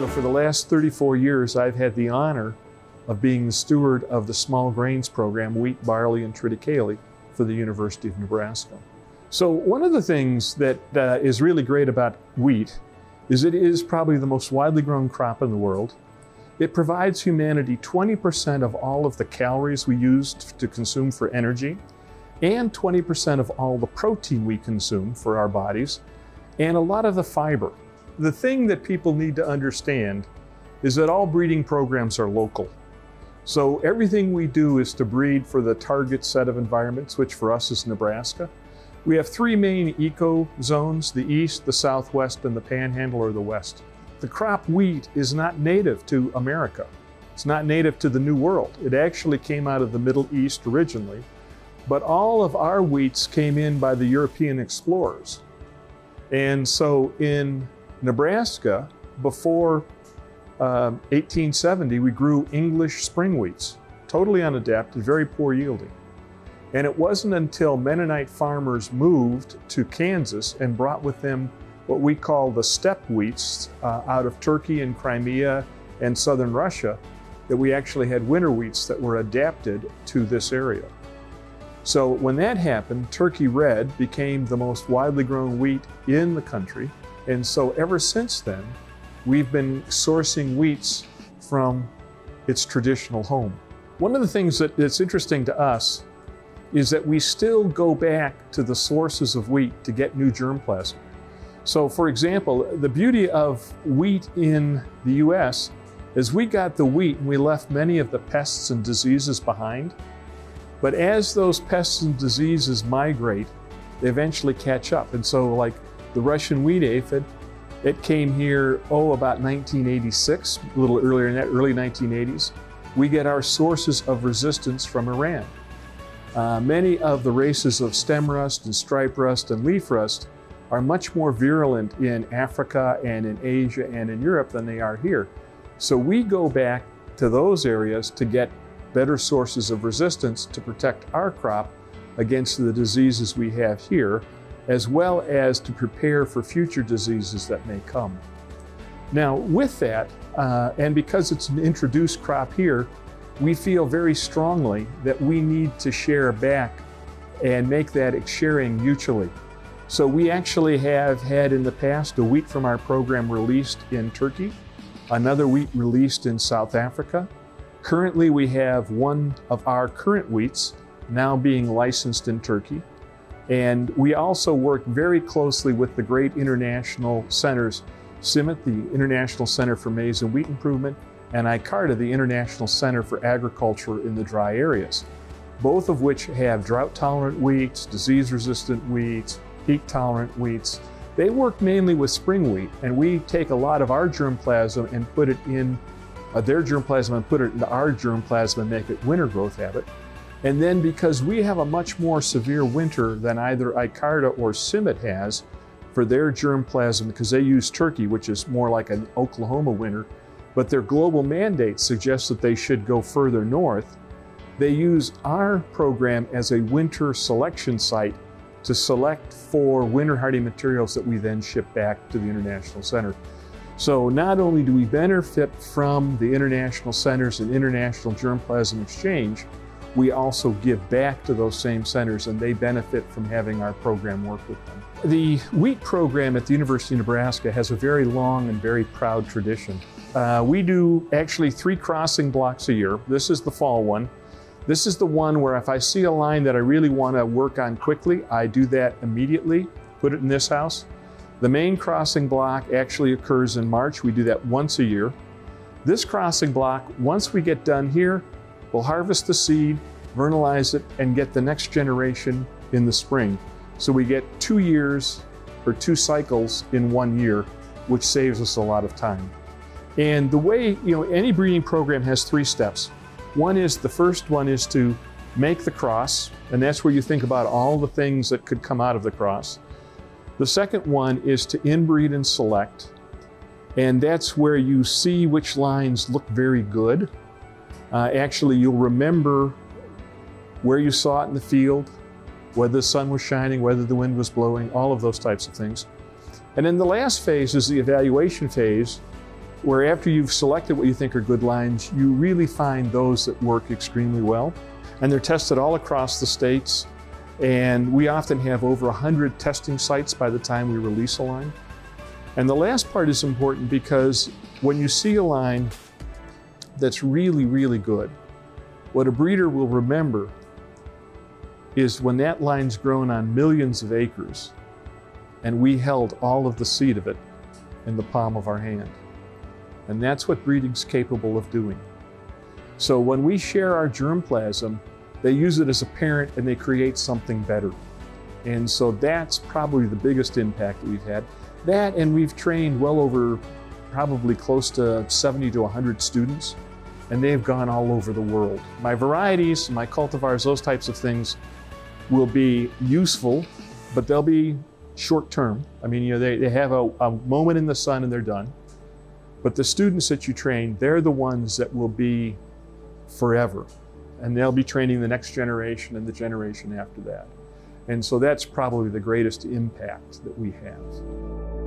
So for the last 34 years, I've had the honor of being the steward of the small grains program, wheat, barley, and triticale for the University of Nebraska. So one of the things that uh, is really great about wheat is it is probably the most widely grown crop in the world. It provides humanity 20% of all of the calories we use to consume for energy and 20% of all the protein we consume for our bodies and a lot of the fiber. The thing that people need to understand is that all breeding programs are local. So everything we do is to breed for the target set of environments, which for us is Nebraska. We have three main eco zones, the east, the southwest, and the panhandle or the west. The crop wheat is not native to America. It's not native to the New World. It actually came out of the Middle East originally, but all of our wheats came in by the European explorers. And so in Nebraska, before uh, 1870, we grew English spring wheats, totally unadapted, very poor yielding. And it wasn't until Mennonite farmers moved to Kansas and brought with them what we call the steppe wheats uh, out of Turkey and Crimea and southern Russia that we actually had winter wheats that were adapted to this area. So when that happened, Turkey Red became the most widely grown wheat in the country. And so ever since then, we've been sourcing wheats from its traditional home. One of the things that, that's interesting to us is that we still go back to the sources of wheat to get new germplasm. So, for example, the beauty of wheat in the US is we got the wheat and we left many of the pests and diseases behind. But as those pests and diseases migrate, they eventually catch up. And so, like the Russian wheat aphid, it came here, oh, about 1986, a little earlier in that, early 1980s. We get our sources of resistance from Iran. Uh, many of the races of stem rust and stripe rust and leaf rust are much more virulent in Africa and in Asia and in Europe than they are here. So we go back to those areas to get better sources of resistance to protect our crop against the diseases we have here, as well as to prepare for future diseases that may come. Now, with that, uh, and because it's an introduced crop here, we feel very strongly that we need to share back and make that sharing mutually. So we actually have had in the past a wheat from our program released in Turkey, another wheat released in South Africa. Currently we have one of our current wheats now being licensed in Turkey. And we also work very closely with the great international centers, CIMMYT, the International Center for Maize and Wheat Improvement, and ICARDA, the International Center for Agriculture in the Dry Areas, both of which have drought-tolerant wheats, disease-resistant wheats, heat-tolerant wheats. They work mainly with spring wheat, and we take a lot of our germplasm and put it in uh, their germplasm and put it into our germplasm and make it winter growth habit. And then because we have a much more severe winter than either Icarda or CIMMYT has for their germplasm, because they use Turkey, which is more like an Oklahoma winter, but their global mandate suggests that they should go further north. They use our program as a winter selection site to select for winter hardy materials that we then ship back to the International Center. So not only do we benefit from the international centers and international germplasm exchange, we also give back to those same centers and they benefit from having our program work with them. The wheat program at the University of Nebraska has a very long and very proud tradition. Uh, we do actually three crossing blocks a year. This is the fall one. This is the one where if I see a line that I really want to work on quickly, I do that immediately, put it in this house. The main crossing block actually occurs in March. We do that once a year. This crossing block, once we get done here, we'll harvest the seed, vernalize it, and get the next generation in the spring. So we get two years or two cycles in one year, which saves us a lot of time. And the way, you know, any breeding program has three steps. One is the first one is to make the cross, and that's where you think about all the things that could come out of the cross. The second one is to inbreed and select, and that's where you see which lines look very good. Uh, actually, you'll remember where you saw it in the field, whether the sun was shining, whether the wind was blowing, all of those types of things. And then the last phase is the evaluation phase, where after you've selected what you think are good lines, you really find those that work extremely well. And they're tested all across the states. And we often have over 100 testing sites by the time we release a line. And the last part is important because when you see a line that's really, really good, what a breeder will remember is when that line's grown on millions of acres and we held all of the seed of it in the palm of our hand. And that's what breeding's capable of doing. So when we share our germplasm, they use it as a parent and they create something better. And so that's probably the biggest impact we've had. That and we've trained well over probably close to 70 to 100 students and they've gone all over the world. My varieties, my cultivars, those types of things will be useful, but they'll be short term. I mean, you know, they, they have a, a moment in the sun and they're done. But the students that you train, they're the ones that will be forever. And they'll be training the next generation and the generation after that. And so that's probably the greatest impact that we have.